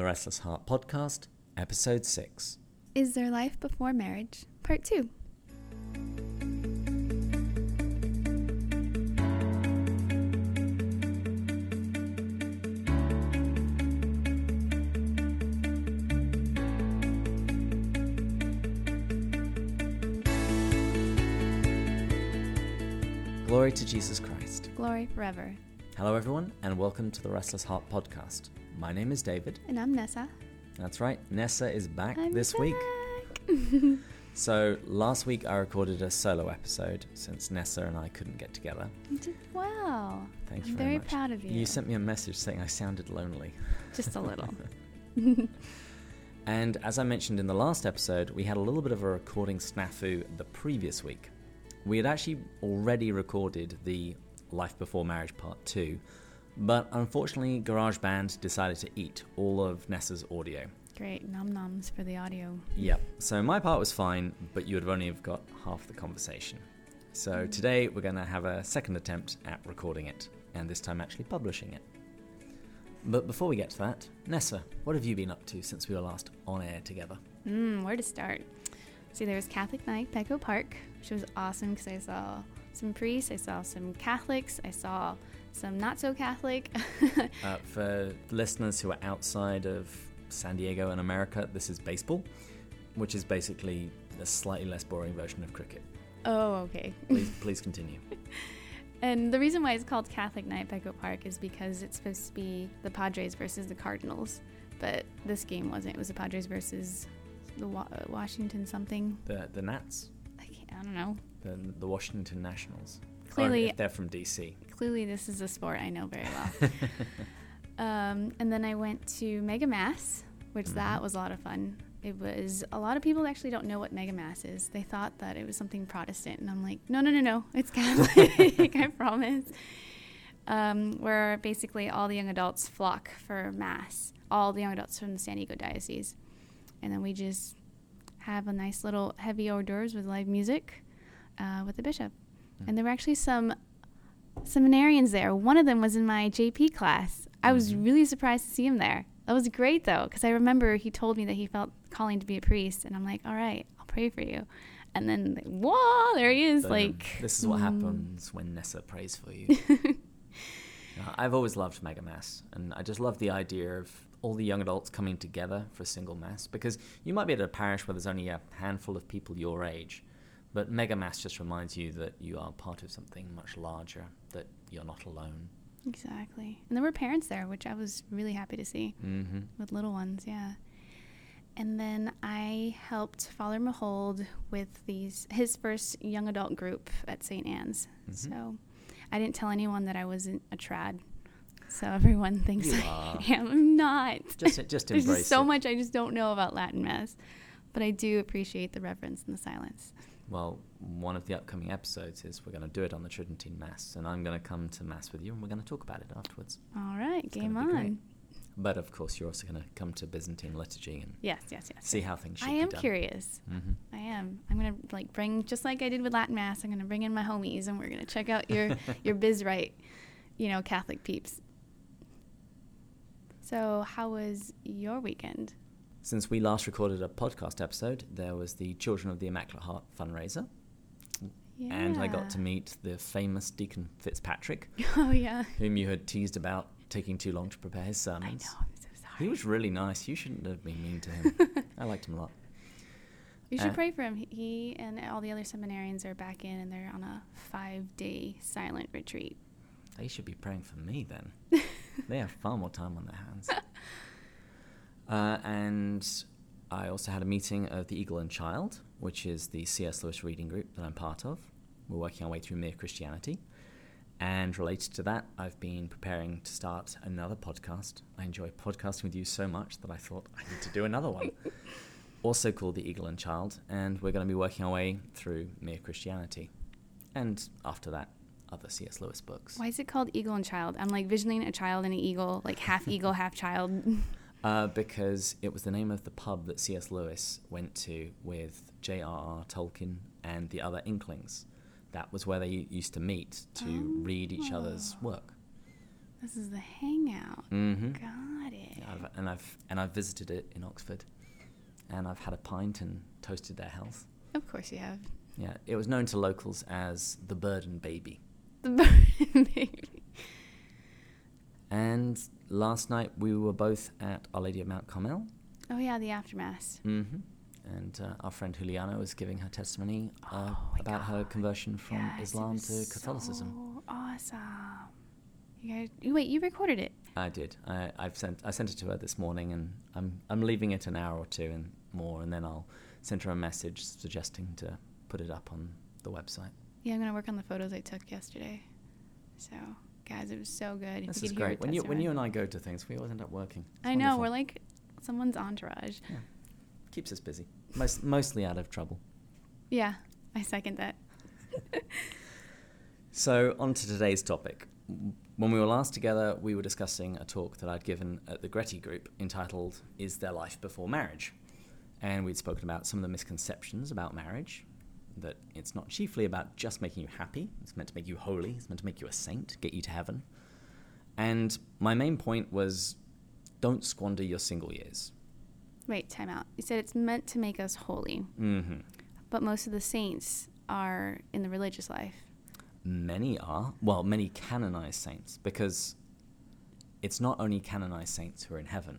the Restless Heart Podcast, Episode 6. Is There Life Before Marriage? Part 2. Glory to Jesus Christ. Glory forever. Hello, everyone, and welcome to the Restless Heart Podcast. My name is David. And I'm Nessa. That's right, Nessa is back I'm this week. back. So, last week I recorded a solo episode since Nessa and I couldn't get together. wow. Thank I'm you very very much. proud of you. You sent me a message saying I sounded lonely. Just a little. And as I mentioned in the last episode, we had a little bit of a recording snafu the previous week. We had actually already recorded the Life Before Marriage Part 2, but unfortunately, GarageBand decided to eat all of Nessa's audio. Great. num noms for the audio. Yep. So my part was fine, but you would have only have got half the conversation. So today we're going to have a second attempt at recording it, and this time actually publishing it. But before we get to that, Nessa, what have you been up to since we were last on air together? Mm, where to start? See, there was Catholic Night, Petco Park, which was awesome because I saw some priests, I saw some Catholics, I saw some not so Catholic. Uh, for listeners who are outside of San Diego and America, this is baseball, which is basically a slightly less boring version of cricket. oh, okay. Please, please continue. And the reason why it's called Catholic Night Petco Park is because it's supposed to be the Padres versus the Cardinals, but this game wasn't. It was the Padres versus the Wa- uh, Washington something. The the Nats, I, I don't know. the, the Washington Nationals. Clearly- they're from DC. Clearly, this is a sport I know very well. um, and then I went to Mega Mass, which that was a lot of fun. It was a lot of people actually don't know what Mega Mass is. They thought that it was something Protestant, and I'm like, no, no, no, no, it's Catholic. I promise. Um, where basically all the young adults flock for Mass, all the young adults from the San Diego Diocese, and then we just have a nice little heavy hors d'oeuvres with live music uh, with the bishop. And there were actually some seminarians there. One of them was in my JP class. I was Mhm. really surprised to see him there. That was great though, because I remember he told me that he felt calling to be a priest, and I'm like, all right, I'll pray for you. And then, like, whoa, there he is. Boom. Like, this is what mm. happens when Nessa prays for you. Uh, I've always loved Mega Mass, and I just love the idea of all the young adults coming together for a single Mass because you might be at a parish where there's only a handful of people your age, but Mega Mass just reminds you that you are part of something much larger, that you're not alone. Exactly. And there were parents there, which I was really happy to see Mm-hmm. with little ones, yeah. And then I helped Father Mahold with these his first young adult group at St. Anne's. Mhm. So I didn't tell anyone that I wasn't a trad. So everyone thinks You I are. am. I'm not. Just, just There's embrace just so it. much I just don't know about Latin Mass. But I do appreciate the reverence and the silence. Well, one of the upcoming episodes is we're going to do it on the Tridentine Mass, and I'm going to come to Mass with you, and we're going to talk about it afterwards. All right, It's game gonna be great. on. But of course, you're also going to come to Byzantine liturgy and Yes, yes, yes. see how things should I am done. curious. hmm I am. I'm gonna like bring just like I did with Latin Mass. I'm gonna bring in my homies, and we're gonna check out your your biz right, you know, Catholic peeps. So, how was your weekend? Since we last recorded a podcast episode, there was the Children of the Immaculate Heart fundraiser, Yeah. and I got to meet the famous Deacon Fitzpatrick, oh yeah. whom you had teased about taking too long to prepare his I know. I'm so sorry. He was really nice. You shouldn't have been mean to him. I liked him a lot. You should uh, pray for him. He- and all the other seminarians are back in, and they're on a five-day silent retreat. They should be praying for me then. they have far more time on their hands. Uh, and I also had a meeting of the Eagle and Child, which is the C.S. Lewis reading group that I'm part of. We're working our way through Mere Christianity. And related to that, I've been preparing to start another podcast. I enjoy podcasting with you so much that I thought I need to do another one. also called The Eagle and Child. And we're going to be working our way through Mere Christianity. And after that, other C.S. Lewis books. Why is it called Eagle and Child? I'm like visioning a child and an eagle, like half eagle, half child. Uh, because it was the name of the pub that C.S. Lewis went to with J.R.R. Tolkien and the other Inklings. That was where they used to meet to read each other's Oh. work. This is the hangout. Mm-hmm. Got it. I've, and I've and I've visited it in Oxford, and I've had a pint and toasted their health. Of course you have. Yeah, it was known to locals as the Bird and Baby. The burden baby. And last night we were both at Our Lady of Mount Carmel. Oh yeah, the aftermath. Mm-hmm. And uh, our friend Juliana was giving her testimony uh, Oh about her conversion from Yes, Islam to Catholicism. So awesome. You guys, wait, you recorded it. I did. I, I've sent I sent it to her this morning, and I'm I'm leaving it an hour or two and more, and then I'll send her a message suggesting to put it up on the website. Yeah, I'm gonna work on the photos I took yesterday. So, guys, it was so good. This is great. When you when you and I go to things, we always end up working. It's I know wonderful. we're like someone's entourage. Yeah. keeps us busy, Most, mostly out of trouble. Yeah, I second that. So, on to today's topic. When we were last together, we were discussing a talk that I'd given at the Goretti Group entitled Is There Life Before Marriage? And we'd spoken about some of the misconceptions about marriage, that it's not chiefly about just making you happy, it's meant to make you holy, it's meant to make you a saint, get you to heaven. And my main point was don't squander your single years. Wait, time out. You said it's meant to make us holy, hmm but most of the saints are in the religious life. Many are, well, many canonized saints, because it's not only canonized saints who are in heaven.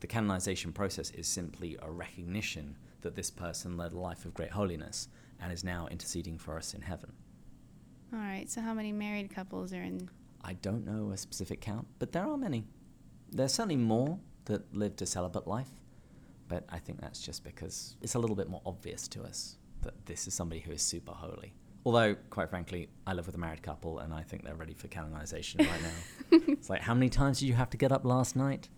The canonization process is simply a recognition that this person led a life of great holiness and is now interceding for us in heaven. All right, so how many married couples are in? I don't know a specific count, but there are many. There's certainly more that lived a celibate life, but I think that's just because it's a little bit more obvious to us that this is somebody who is super holy. Although, quite frankly, I live with a married couple and I think they're ready for canonization right now. it's like, how many times did you have to get up last night?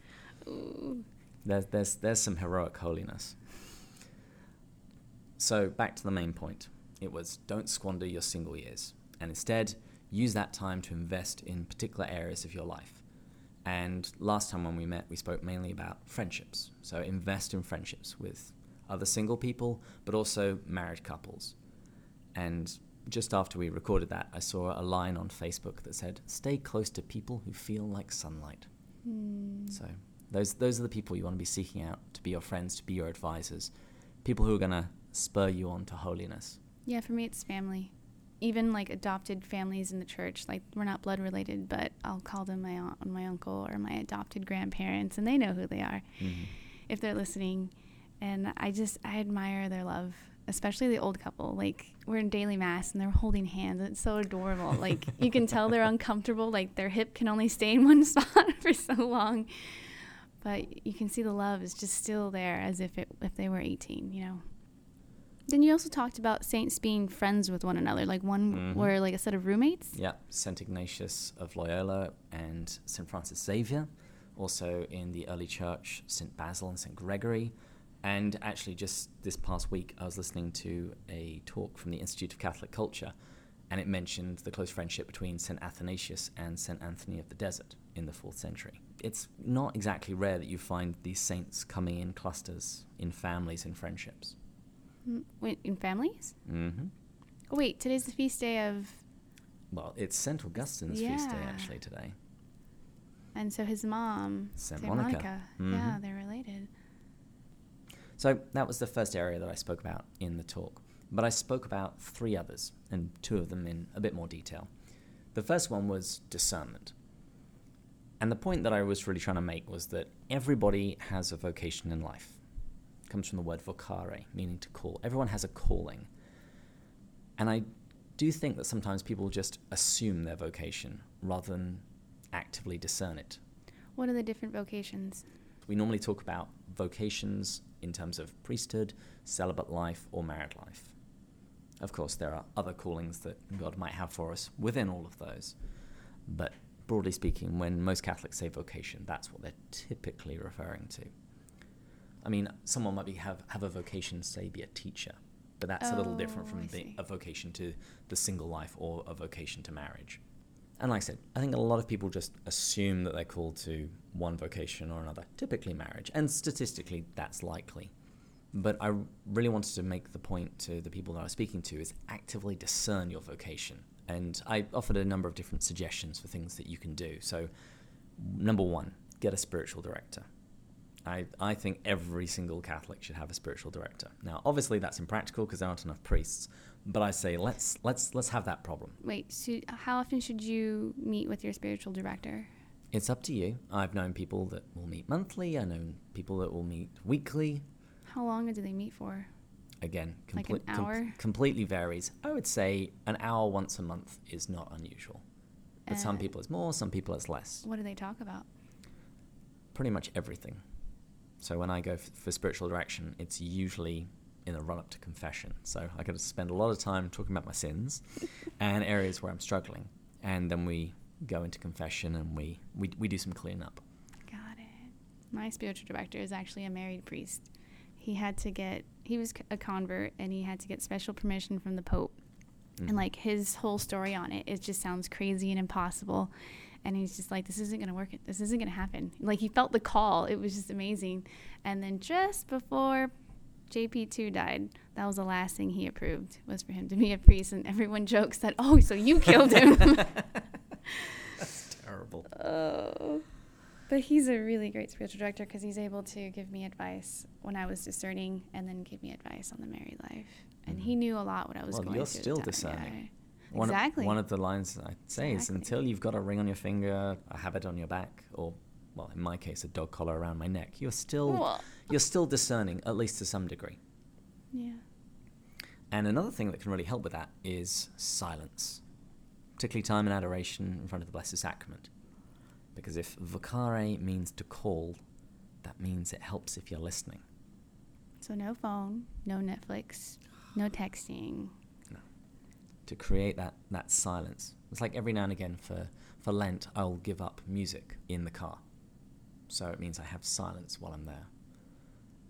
Ooh. There's, there's, there's some heroic holiness. So, back to the main point. It was don't squander your single years, and instead use that time to invest in particular areas of your life. And last time when we met, we spoke mainly about friendships. So, invest in friendships with other single people, but also married couples. And just after we recorded that, I saw a line on Facebook that said, Stay close to people who feel like sunlight. Hmm. So those those are the people you want to be seeking out to be your friends, to be your advisors, people who are going to spur you on to holiness. Yeah, for me, it's family. Even like adopted families in the church, like we're not blood related, but I'll call them my aunt and my uncle or my adopted grandparents, and they know who they are Mhm. if they're listening. And I just I admire their love, especially the old couple. Like we're in daily mass and they're holding hands. It's so adorable. Like you can tell they're uncomfortable. Like their hip can only stay in one spot for so long, but you can see the love is just still there, as if it if they were 18. You know. Then you also talked about saints being friends with one another, like one Mhm. were like a set of roommates. Yeah, St. Ignatius of Loyola and St. Francis Xavier. Also in the early church, St. Basil and St. Gregory. And actually, just this past week, I was listening to a talk from the Institute of Catholic Culture, and it mentioned the close friendship between St. Athanasius and St. Anthony of the Desert in the fourth century. It's not exactly rare that you find these saints coming in clusters, in families, in friendships. In families? hmm Oh wait, today's the feast day of, Well, it's St. Augustine's feast day actually today. and so his mom, Saint Saint Monica. Yeah, Mhm. they're related. So that was the first area that I spoke about in the talk. But I spoke about three others, and two of them in a bit more detail. The first one was discernment. And the point that I was really trying to make was that everybody has a vocation in life. Comes from the word vocare, meaning to call. Everyone has a calling. And I do think that sometimes people just assume their vocation rather than actively discern it. What are the different vocations? We normally talk about vocations in terms of priesthood, celibate life, or married life. Of course, there are other callings that God might have for us within all of those. But broadly speaking, when most Catholics say vocation, that's what they're typically referring to. I mean, someone might be have, have a vocation, say, be a teacher, but that's a little different Oh, from see. a vocation to the single life or a vocation to marriage. And like I said, I think a lot of people just assume that they're called to one vocation or another, typically marriage, and statistically that's likely. But I really wanted to make the point to the people that I was speaking to is actively discern your vocation And I offered a number of different suggestions for things that you can do. So, number one, get a spiritual director. I, I think every single Catholic should have a spiritual director. Now, obviously, that's impractical because there aren't enough priests. But I say let's let's let's have that problem. Wait, so how often should you meet with your spiritual director? It's up to you. I've known people that will meet monthly. I know people that will meet weekly. How long do they meet for? Again, Like an com- hour? completely varies. I would say an hour once a month is not unusual. But some Uh, people it's more, some people it's less. What do they talk about? Pretty much everything. So when I go f- for spiritual direction, it's usually in the run up to confession. So I got to spend a lot of time talking about my sins and areas where I'm struggling. And then we go into confession and we, we, we do some cleanup. Got it. My spiritual director is actually a married priest. He had to get, he was a convert and he had to get special permission from the Pope. Mhm. And like his whole story on it, it just sounds crazy and impossible. And he's just like, this isn't going to work. This isn't going to happen. Like he felt the call. It was just amazing. And then just before JP2 died, that was the last thing he approved was for him to be a priest. And everyone jokes that, oh, so you killed him. That's terrible. Oh. But he's a really great spiritual director because he's able to give me advice when I was discerning and then give me advice on the married life. And he Mhm. knew a lot what I was Well, going you're through. at still the time, discerning. One exactly. Of, one of the lines I'd say is until you've got a ring on your finger, a habit on your back, or, well, in my case, a dog collar around my neck, you're still you're still discerning, at least to some degree. yeah. And another thing that can really help with that is silence, particularly time and adoration in front of the Blessed Sacrament. Because if vocare means to call, that means it helps if you're listening. So no phone, no Netflix, no texting. To create that, that silence. It's like every now and again for, for Lent, I'll give up music in the car. So it means I have silence while I'm there.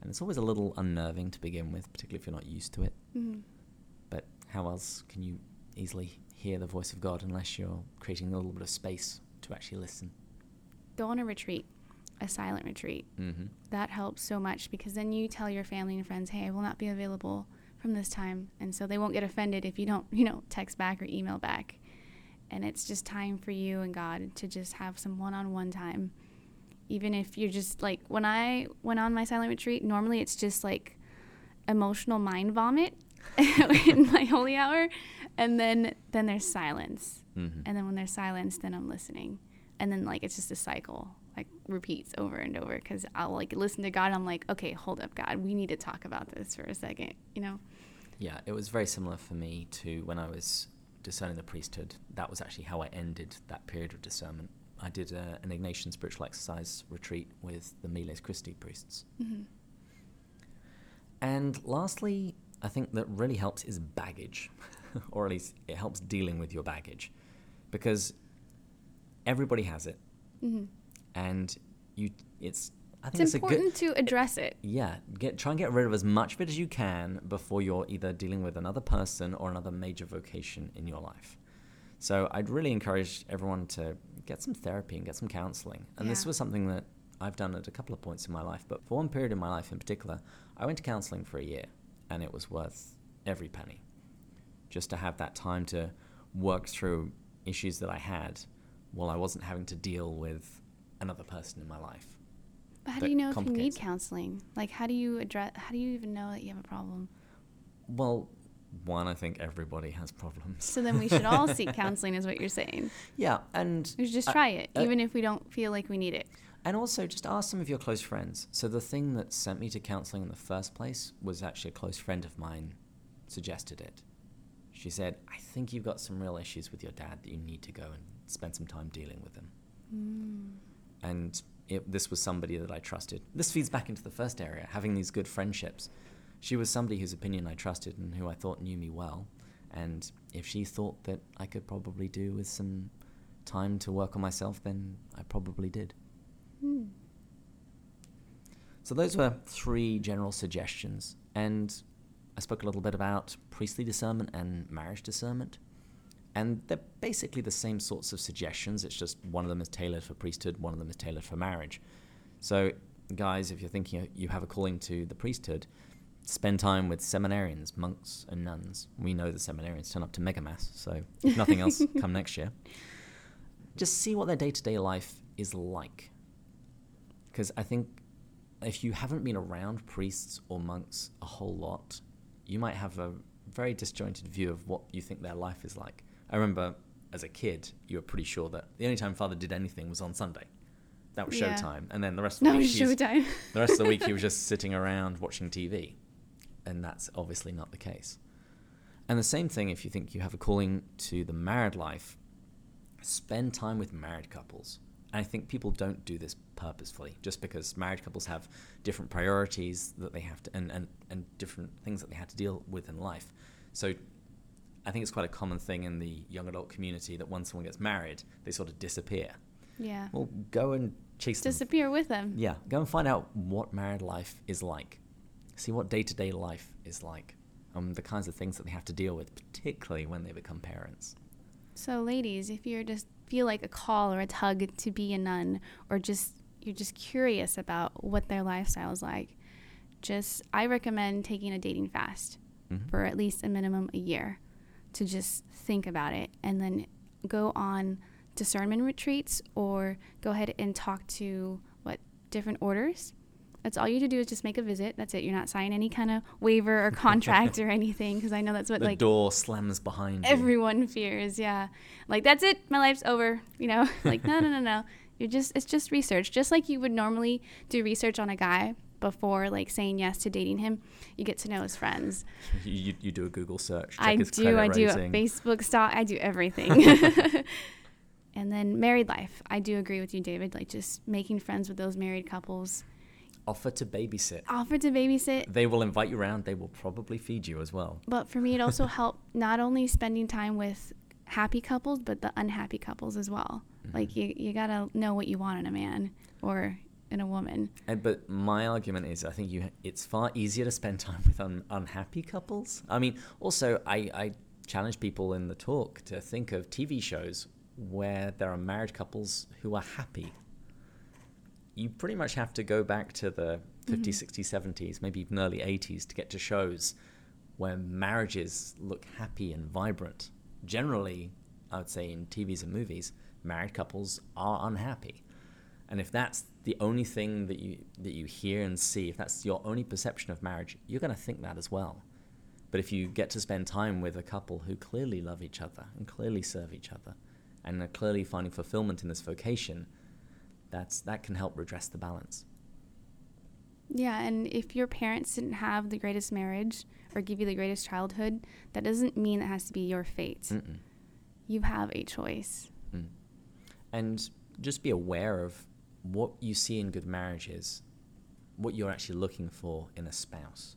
And it's always a little unnerving to begin with, particularly if you're not used to it. Mhm. But how else can you easily hear the voice of God unless you're creating a little bit of space to actually listen? Go on a retreat, a silent retreat. Mm-hmm. That helps so much because then you tell your family and friends, hey, I will not be available from this time. And so they won't get offended if you don't, you know, text back or email back. And it's just time for you and God to just have some one on one time. Even if you're just like, when I went on my silent retreat, normally it's just like emotional mind vomit in my holy hour. And then, then there's silence. Mm-hmm. And then when there's silence, then I'm listening. And then like it's just a cycle, like repeats over and over because I'll like listen to God. I'm like, okay, hold up, God, we need to talk about this for a second, you know? Yeah, it was very similar for me to when I was discerning the priesthood. That was actually how I ended that period of discernment. I did a, an Ignatian spiritual exercise retreat with the Miles Christi priests. Mm-hmm. And lastly, I think that really helps is baggage, or at least it helps dealing with your baggage, because everybody has it, Mm-hmm. And you. It's I think It's it's, a good important to address it. yeah. Get try and get rid of as much of it as you can before you're either dealing with another person or another major vocation in your life. So I'd really encourage everyone to get some therapy and get some counseling. And this was something that I've done at a couple of points in my life, but for one period in my life in particular, I went to counseling for a year, and it was worth every penny. Just to have that time to work through issues that I had while I wasn't having to deal with another person in my life. But how do you know if you need counseling? Like, how do you address? How do you even know that you have a problem? Well, one, I think everybody has problems. So then we should all seek counseling, is what you're saying. Yeah, and We should just try it, uh, even if we don't feel like we need it. and also just ask some of your close friends. So the thing that sent me to counseling in the first place was actually a close friend of mine suggested it. She said, "I think you've got some real issues with your dad that you need to go and spend some time dealing with them." Mm. And it, this was somebody that I trusted. This feeds back into the first area, having these good friendships. She was somebody whose opinion I trusted and who I thought knew me well. And if she thought that I could probably do with some time to work on myself, then I probably did. Mm. So those were three general suggestions. And I spoke a little bit about priestly discernment and marriage discernment. And they're basically the same sorts of suggestions. It's just one of them is tailored for priesthood, one of them is tailored for marriage. So, guys, if you're thinking you have a calling to the priesthood, spend time with seminarians, monks, and nuns. We know the seminarians turn up to Megamass, so if nothing else, come next year. Just see what their day to day life is like. Because I think if you haven't been around priests or monks a whole lot, you might have a very disjointed view of what you think their life is like. I remember as a kid, you were pretty sure that the only time father did anything was on Sunday. That was Yeah. showtime, and then the rest of the No, week, showtime. the rest of the week he was just sitting around watching TV, and that's obviously not the case. And the same thing if you think you have a calling to the married life, spend time with married couples. And I think people don't do this purposefully, just because married couples have different priorities that they have to, and, and, and different things that they have to deal with in life. So I think it's quite a common thing in the young adult community that once someone gets married, they sort of disappear. Yeah. Well, go and chase them Disappear with them. yeah, go and find out what married life is like. See what day to day life is like. Um, the kinds of things that they have to deal with, particularly when they become parents. So, ladies, if you're just feel like a call or a tug to be a nun, or just you're just curious about what their lifestyle is like, just I recommend taking a dating fast Mhm. for at least a minimum a year to just think about it, and then go on discernment retreats or go ahead and talk to what different orders. That's all you to do is just make a visit. That's it. You're not signing any kind of waiver or contract or anything because I know that's what the like door slams behind you. everyone fears yeah like that's it my life's over you know like no no no no you're just it's just research just like you would normally do research on a guy before like saying yes to dating him you get to know his friends You, you, do a Google search. Check i his do i do a facebook stalk i do everything and then married life i do agree with you david like just making friends with those married couples Offer to babysit. offer to babysit They will invite you around. They will probably feed you as well. But for me, it also helped not only spending time with happy couples, but the unhappy couples as well. Mm-hmm. Like you, you gotta know what you want in a man or in a woman. And, but my argument is, I think you it's far easier to spend time with un, unhappy couples. I mean, also, I, I challenge people in the talk to think of TV shows where there are married couples who are happy. You pretty much have to go back to the 50s, 60s, 70s, maybe even early 80s to get to shows where marriages look happy and vibrant. Generally, I would say in TVs and movies, married couples are unhappy. And if that's the only thing that you that you hear and see, if that's your only perception of marriage, you're going to think that as well. But if you get to spend time with a couple who clearly love each other and clearly serve each other and are clearly finding fulfillment in this vocation, that's that can help redress the balance. Yeah, and if your parents didn't have the greatest marriage or give you the greatest childhood, that doesn't mean it has to be your fate. Mm-mm. You have a choice. Mm. And just be aware of what you see in good marriages, what you're actually looking for in a spouse.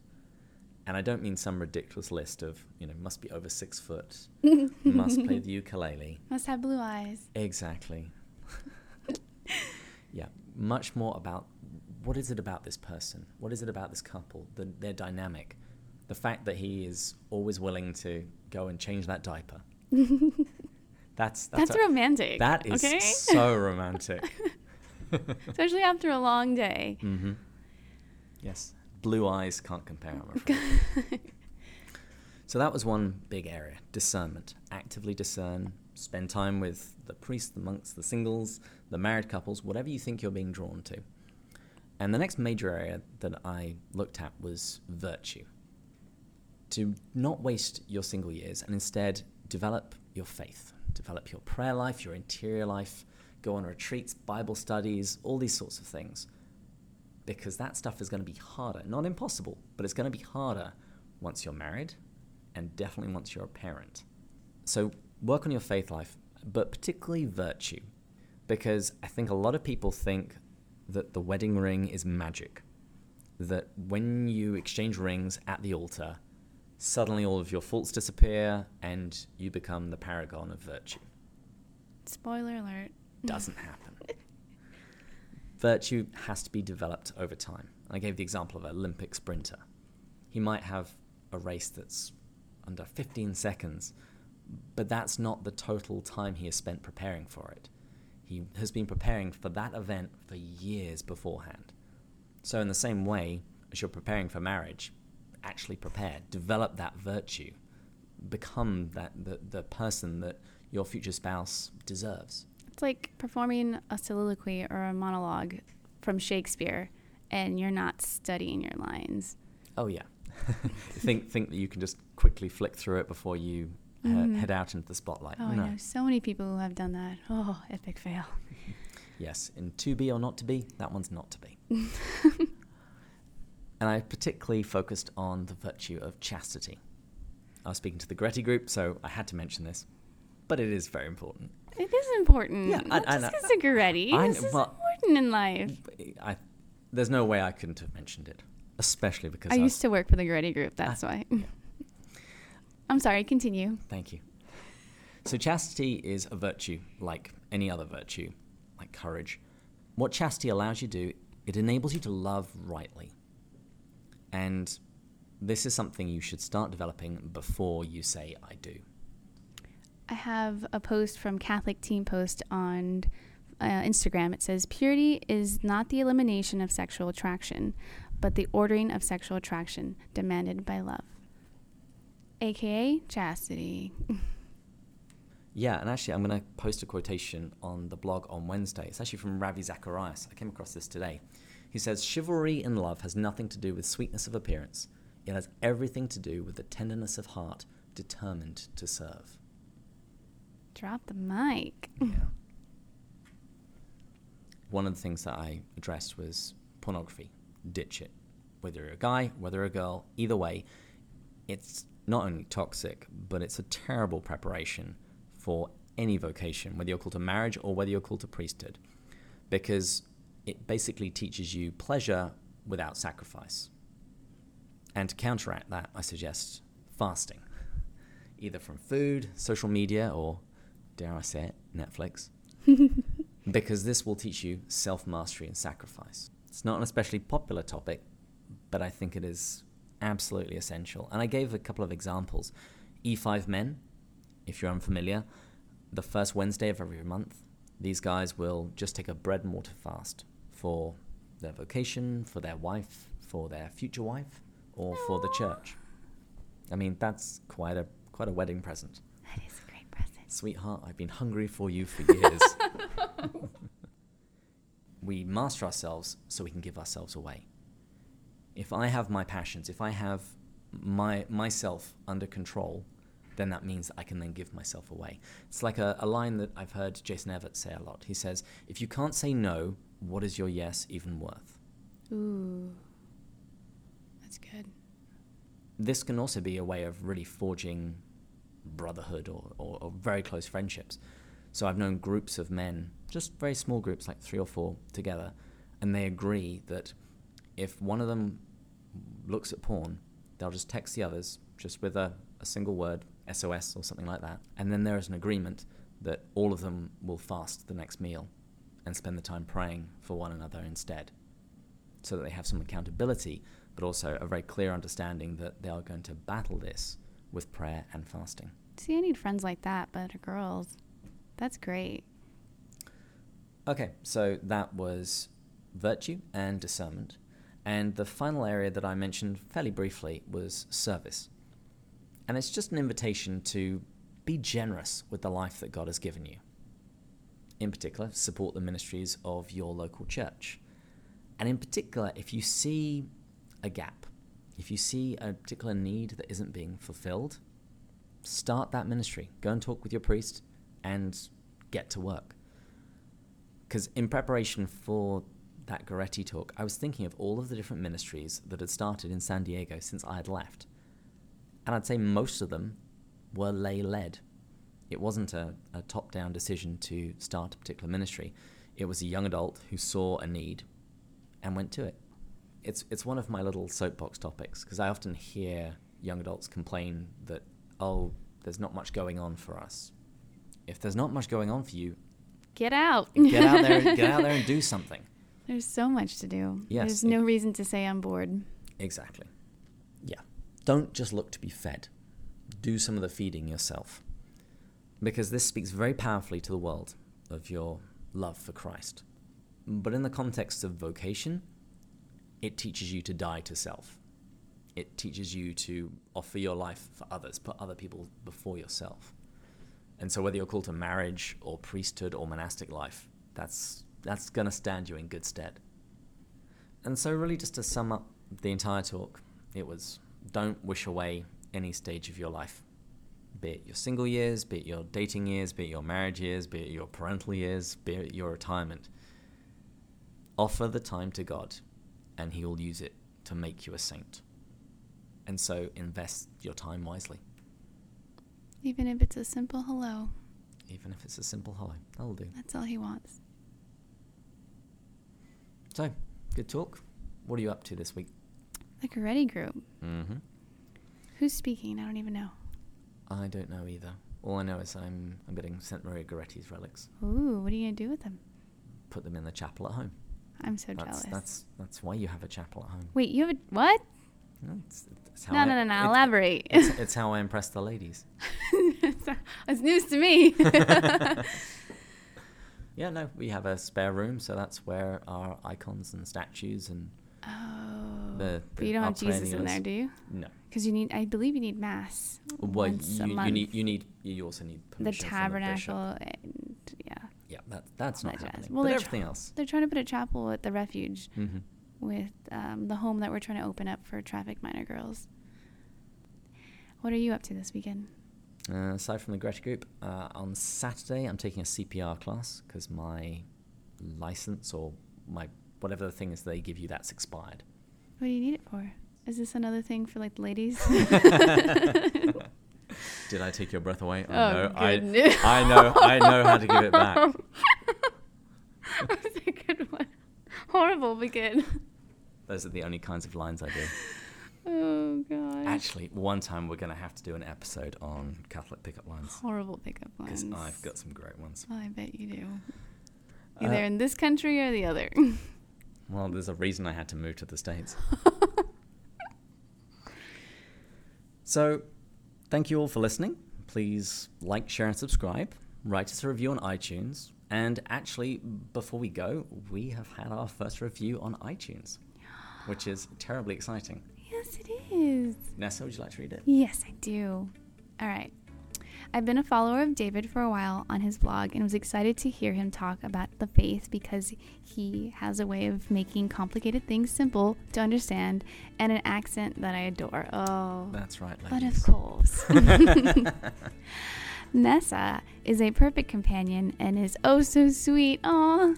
And I don't mean some ridiculous list of, you know, must be over six foot, must play the ukulele. Must have blue eyes. Exactly. yeah, much more about what is it about this person? What is it about this couple? The, their dynamic. The fact that he is always willing to go and change that diaper. That's that's, That's, a- romantic. that is okay? so romantic. Especially after a long day. hmm Yes, blue eyes can't compare. I'm afraid. so that was one big area: discernment. Actively discern. Spend time with the priests, the monks, the singles, the married couples, whatever you think you're being drawn to. And the next major area that I looked at was virtue. To not waste your single years and instead develop your faith, develop your prayer life, your interior life, go on retreats, Bible studies, all these sorts of things. Because that stuff is going to be harder. Not impossible, but it's going to be harder once you're married and definitely once you're a parent. So work on your faith life, but particularly virtue. Because I think a lot of people think that the wedding ring is magic. That when you exchange rings at the altar, suddenly all of your faults disappear and you become the paragon of virtue. Spoiler alert. Doesn't happen. Virtue has to be developed over time. I gave the example of an Olympic sprinter. He might have a race that's under 15 seconds, but that's not the total time he has spent preparing for it. He has been preparing for that event for years beforehand. So, in the same way as you're preparing for marriage, actually prepare, develop that virtue, become that the, the person that your future spouse deserves. It's like performing a soliloquy or a monologue from Shakespeare and you're not studying your lines. Oh yeah. think think that you can just quickly flick through it before you he- Mhm. head out into the spotlight. Oh, no. I know so many people who have done that. Oh, epic fail. Yes, in to be or not to be, that one's not to be. and I particularly focused on the virtue of chastity. I was speaking to the Goretti group, so I had to mention this, but it is very important. It is important. Yeah, I- Not I just because of Goretti. I This kn- is important in life. I, there's no way I couldn't have mentioned it, especially because I I was- used to work for the Goretti group. That's why. I'm sorry. Continue. Thank you. So, chastity is a virtue like any other virtue, like courage. What chastity allows you to do, it enables you to love rightly. And this is something you should start developing before you say, I do. I have a post from Catholic Teen Post on uh, Instagram. It says, Purity is not the elimination of sexual attraction, but the ordering of sexual attraction demanded by love. AKA chastity. Yeah, and actually, I'm going to post a quotation on the blog on Wednesday. It's actually from Ravi Zacharias. I came across this today. He says, Chivalry in love has nothing to do with sweetness of appearance, it has everything to do with the tenderness of heart determined to serve. Drop the mic. Yeah. One of the things that I addressed was pornography. Ditch it. Whether you're a guy, whether a girl, either way, it's not only toxic, but it's a terrible preparation for any vocation, whether you're called to marriage or whether you're called to priesthood, because it basically teaches you pleasure without sacrifice. And to counteract that, I suggest fasting, either from food, social media, or, dare I say it, Netflix because this will teach you self mastery and sacrifice. It's not an especially popular topic, but I think it is absolutely essential. And I gave a couple of examples. E5 Men, if you're unfamiliar, the first Wednesday of every month, these guys will just take a bread and water fast for their vocation, for their wife, for their future wife, or for the church. I mean, that's quite a quite a wedding present. That is. Sweetheart, I've been hungry for you for years. we master ourselves so we can give ourselves away. If I have my passions, if I have my myself under control, then that means that I can then give myself away. It's like a, a line that I've heard Jason Evert say a lot. He says, If you can't say no, what is your yes even worth? Ooh. That's good. this can also be a way of really forging brotherhood or, or, or very close friendships. So I've known groups of men, just very small groups, like three or four together, and they agree that if one of them looks at porn, they'll just text the others just with a, a single word, SOS or something like that. And then there is an agreement that all of them will fast the next meal and spend the time praying for one another instead so that they have some accountability, but also a very clear understanding that they are going to battle this with prayer and fasting. See, I need friends like that, but girls. That's great. Okay, so that was virtue and discernment. And the final area that I mentioned fairly briefly was service. And it's just an invitation to be generous with the life that God has given you. In particular, support the ministries of your local church. And in particular, if you see a gap, if you see a particular need that isn't being fulfilled, start that ministry. Go and talk with your priest and get to work. Because in preparation for that Goretti talk, I was thinking of all of the different ministries that had started in San Diego since I had left. And I'd say most of them were lay led. It wasn't a, a top down decision to start a particular ministry, it was a young adult who saw a need and went to it. It's, it's one of my little soapbox topics because I often hear young adults complain that, oh, there's not much going on for us. If there's not much going on for you, Get out. get out there, get out there and do something. There's so much to do. Yes, There's it- no reason to say I'm bored. Exactly. Yeah. Don't just look to be fed. Do some of the feeding yourself. Because this speaks very powerfully to the world of your love for Christ. But in the context of vocation, it teaches you to die to self. it teaches you to offer your life for others, put other people before yourself. And so, whether you're called to marriage or priesthood or monastic life, that's that's going to stand you in good stead. And so, really, just to sum up the entire talk, it was don't wish away any stage of your life, be it your single years, be it your dating years, be it your marriage years, be it your parental years, be it your retirement. Offer the time to God, and He will use it to make you a saint. And so, invest your time wisely. Even if it's a simple hello, Even if it's a simple hello, that'll do. that's all he wants. So, good talk. What are you up to this week? The Goretti group. Mm-hmm. Who's speaking? I don't even know. I don't know either. All I know is I'm I'm getting St. Maria Goretti's relics. Ooh, what are you gonna do with them? Put them in the chapel at home. I'm so That's jealous. that's that's why you have a chapel at home. Wait, you have a what? No, it's, it's how No, I- no, no, no. it- Elaborate. It's, it's how I impress the ladies. it's news to me. Yeah, no, we have a spare room, so that's where our icons and statues and oh, The- but the you don't have Jesus in there, do you? no. Because you need, I believe you need mass Well, once you, a you month. need you need you also need the permission from bishop. tabernacle, and yeah, that that's not That happening. Well, but they're else. they're trying to put a chapel at the refuge hmm with um, the home that we're trying to open up for traffic minor girls. What are you up to this weekend? Uh, aside from the Goretti group, uh, on Saturday I'm taking a CPR class because my license or my whatever the thing is they give you that's expired. What do you need it for? Is this another thing for like the ladies? Did I take your breath away? Oh, I know. I, goodness. I know. I know how to give it back. That's a good one. Horrible, but good. Those are the only kinds of lines I do. Oh god. Actually, one time we're going to have to do an episode on Catholic pickup lines horrible pickup lines. because. I've got some great ones. Well, I bet you do. Uh, Either in this country or the other. Well, there's a reason I had to move to the States. so, thank you all for listening. Please like, share, and subscribe. Write us a review on iTunes. And actually, before we go, we have had our first review on iTunes, which is terribly exciting. yes, it is. Nessa, would you like to read it? Yes, I do. All right. I've been a follower of David for a while on his blog and was excited to hear him talk about the faith because he has a way of making complicated things simple to understand and an accent that I adore. Oh, That's right, but of course. Nessa is a perfect companion and is oh so sweet. Aw.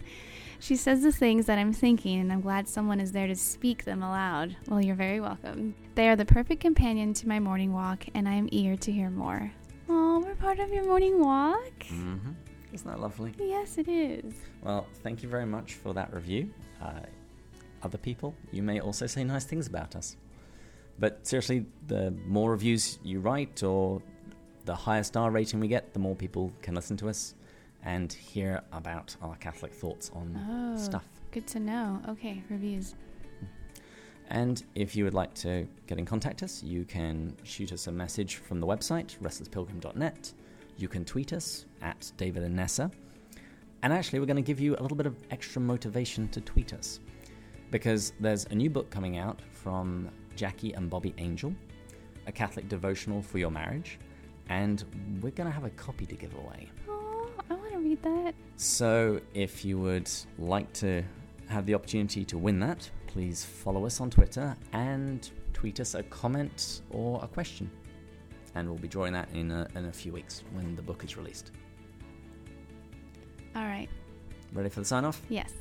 She says the things that I'm thinking, and I'm glad someone is there to speak them aloud. Well, you're very welcome. They are the perfect companion to my morning walk, and I am eager to hear more. We're part of your morning walk? Mm-hmm. Isn't that lovely? Yes, it is. Well, thank you very much for that review. Uh, other people, you may also say nice things about us. But seriously, the more reviews you write or the higher star rating we get, the more people can listen to us and hear about our Catholic thoughts on Oh, stuff. good to know. Okay, reviews. And if you would like to get in contact us, you can shoot us a message from the website, restlesspilgrim.net. You can tweet us at David and Nessa. And actually, we're going to give you a little bit of extra motivation to tweet us. Because there's a new book coming out from Jackie and Bobby Angel, a Catholic devotional for your marriage. And we're going to have a copy to give away. Oh, I want to read that. So, if you would like to have the opportunity to win that, please follow us on Twitter and tweet us a comment or a question. And we'll be drawing that in a, in a few weeks when the book is released. All right. Ready for the sign off? Yes.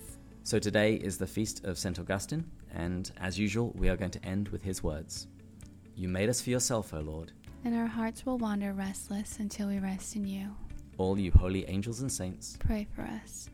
So, today is the feast of St. Augustine, and as usual, we are going to end with his words You made us for yourself, O Lord. And our hearts will wander restless until we rest in you. All you holy angels and saints, Pray for us.